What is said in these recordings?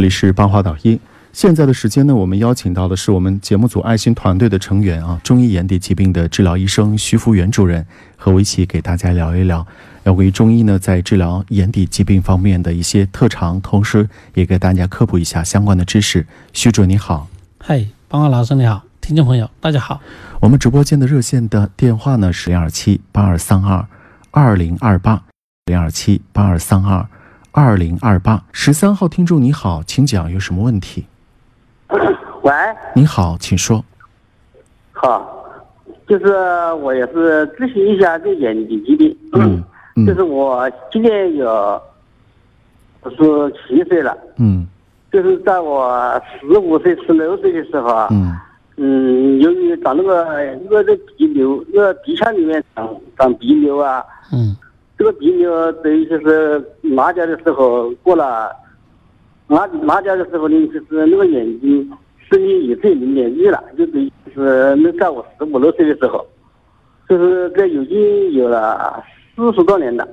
这里是八卦导医。现在的时间呢，我们邀请到的是我们节目组爱心团队的成员啊，中医眼底疾病的治疗医生徐福元主任，和我一起给大家聊一聊，要关于中医呢在治疗眼底疾病方面的一些特长，同时也给大家科普一下相关的知识。徐主任你好，嗨，八卦老师你好，听众朋友大家好。我们直播间的热线的电话呢是零二七八二三二二零二八零二七八二三二。二零二八十三号听众你好，请讲有什么问题？喂，你好，请说。好，就是我也是咨询一下这眼底疾病。嗯嗯 就是我今年有，我是七岁了。嗯就是在我十五岁、十六岁的时候啊，嗯嗯，由于长那个那个这鼻瘤，那个鼻腔里面长长鼻瘤啊，嗯这个鼻瘤等于就是麻掉的时候过了，麻麻掉的时候呢，就是那个眼睛视力也只有零点一了，就等于是那在我十五六岁的时候，就是这已经有了四十多年了，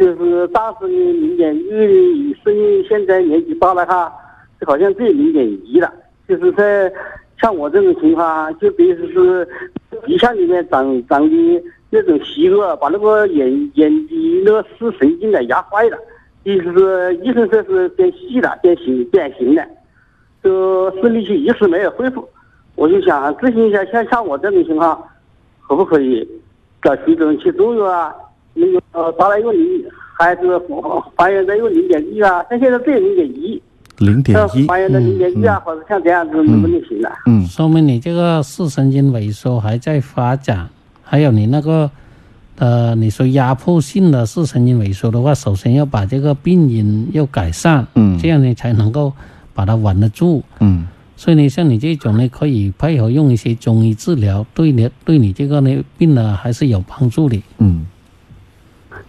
就是当时呢零点一，视力现在年纪大了哈，就好像只有零点一了，就是在像我这种情况，就等于是鼻腔里面长长的。那种息肉把那个眼眼底那个视神经呢压坏了，意思是医生说是变细了、变形、变形了，就视力就一时没有恢复。我就想咨询一下，像像我这种情况，可不可以找徐总去做药啊？那个呃，达到一个零，还是还原在一个零点一啊？像现在只有零点一，零点一，还原在零点一啊，或者像这样子能不能行呢？嗯说明你这个视神经萎缩还在发展，还有你那个，呃，你说压迫性的视神经萎缩的话，首先要把这个病因要改善，嗯这样你才能够把它稳得住。嗯所以呢，像你这种呢，可以配合用一些中医治疗，对你对你这个呢病呢还是有帮助的。嗯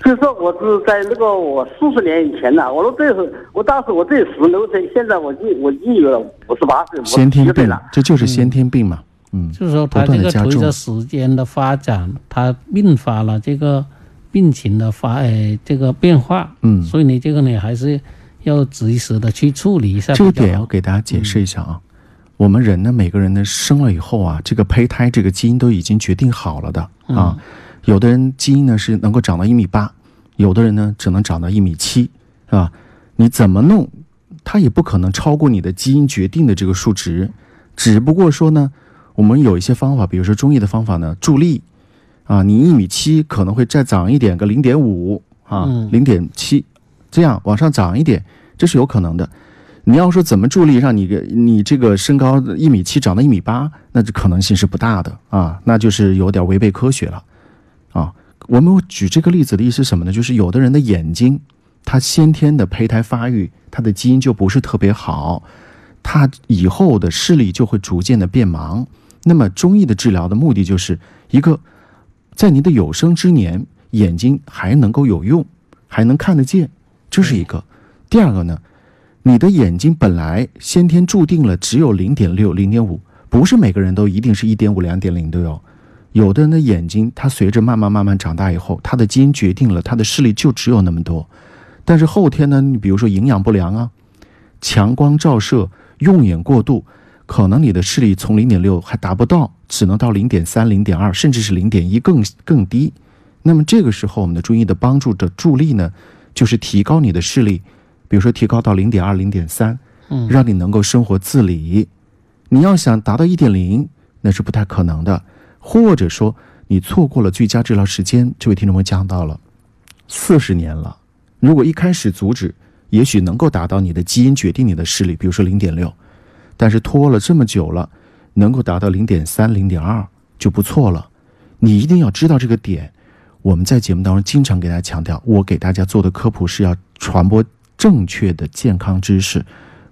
就是说，我是在那个我四十年以前呢，我说这是我当时我只有十六岁，现在我已我已经有了五十八岁，先天病了。，这就是先天病嘛。嗯就是说，它这个随着时间的发展，它并发了这个病情的发呃这个变化，嗯，所以你这个呢还是要及时的去处理一下这个点要给大家解释一下啊。我们人呢，每个人呢生了以后啊，这个胚胎这个基因都已经决定好了的啊。有的人基因呢是能够长到一米八，有的人呢只能长到一米七，是吧？你怎么弄，它也不可能超过你的基因决定的这个数值。只不过说呢，我们有一些方法，比如说中医的方法呢，助力啊，你一米七可能会再长一点个零点五啊嗯，零点七，这样往上涨一点，这是有可能的。你要说怎么助力让你个你这个身高一米七长到一米八，那这可能性是不大的啊，那就是有点违背科学了啊。我们举这个例子的意思是什么呢？就是有的人的眼睛，他先天的胚胎发育，他的基因就不是特别好，他以后的视力就会逐渐的变盲。那么中医的治疗的目的就是一个，在你的有生之年，眼睛还能够有用，还能看得见，这是一个。第二个呢，你的眼睛本来先天注定了只有零点六、零点五，不是每个人都一定是一点五、两点零都有。有的人的眼睛，它随着慢慢慢慢长大以后，他的基因决定了他的视力就只有那么多。但是后天呢，你比如说营养不良啊，强光照射、用眼过度，可能你的视力从零点六还达不到，只能到零点三、零点二，甚至是零点一更更低。那么这个时候，我们的中医的帮助的助力呢，就是提高你的视力，比如说提高到零点二、零点三，嗯让你能够生活自理。你要想达到一点零，那是不太可能的，或者说你错过了最佳治疗时间。这位听众朋友讲到了四十年了，如果一开始阻止，也许能够达到你的基因决定你的视力，比如说零点六，但是拖了这么久了，能够达到零点三、零点二就不错了。你一定要知道这个点。我们在节目当中经常给大家强调，我给大家做的科普是要传播正确的健康知识，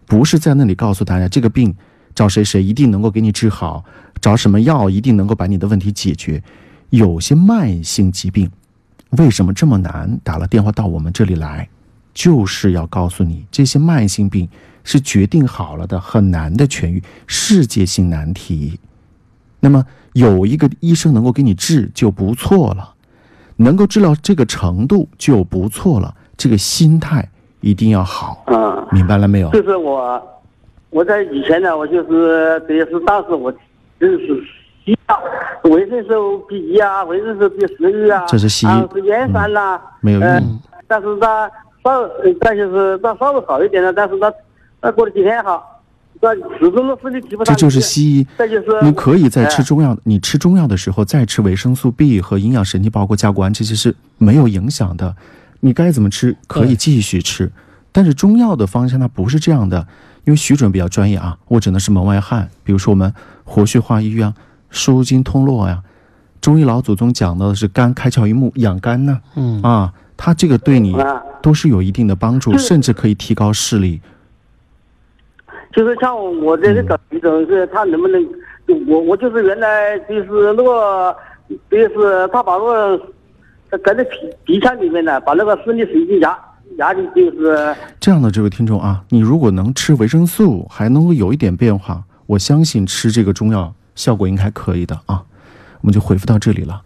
不是在那里告诉大家这个病找谁谁一定能够给你治好，找什么药一定能够把你的问题解决。有些慢性疾病为什么这么难？打了电话到我们这里来，就是要告诉你，这些慢性病是决定好了的，很难的痊愈，世界性难题。那么有一个医生能够给你治就不错了，能够治到这个程度就不错了，这个心态一定要好，嗯，明白了没有？就是我，我在以前呢，我就是这也是当时我就是西药，维生素 B 一啊，维生素 B 十一啊，这是西医啊是烟酸呐、没有呃用，但是它稍，呃但就是它稍微好一点了，但是它它过了几天好，它始终提不上。这就是西医。这就是你可以在吃哎中药，你吃中药的时候再吃维生素 B 和营养神经，包括甲钴胺，这些是没有影响的。你该怎么吃可以继续吃，但是中药的方向它不是这样的，因为徐主任比较专业啊，我只能是门外汉。比如说我们活血化瘀啊，舒筋通络呀、中医老祖宗讲到的是肝开窍于目，养肝呢嗯，啊，它这个对你啊，都是有一定的帮助，甚至可以提高视力。就是像我这个嗯找医生是他能不能，我我就是原来就是那个，就是他把那个搁在那鼻鼻腔里面呢，把那个生理水晶压压进去，就是这样的这位听众啊，你如果能吃维生素，还能够有一点变化，我相信吃这个中药效果应该可以的啊。我们就回复到这里了。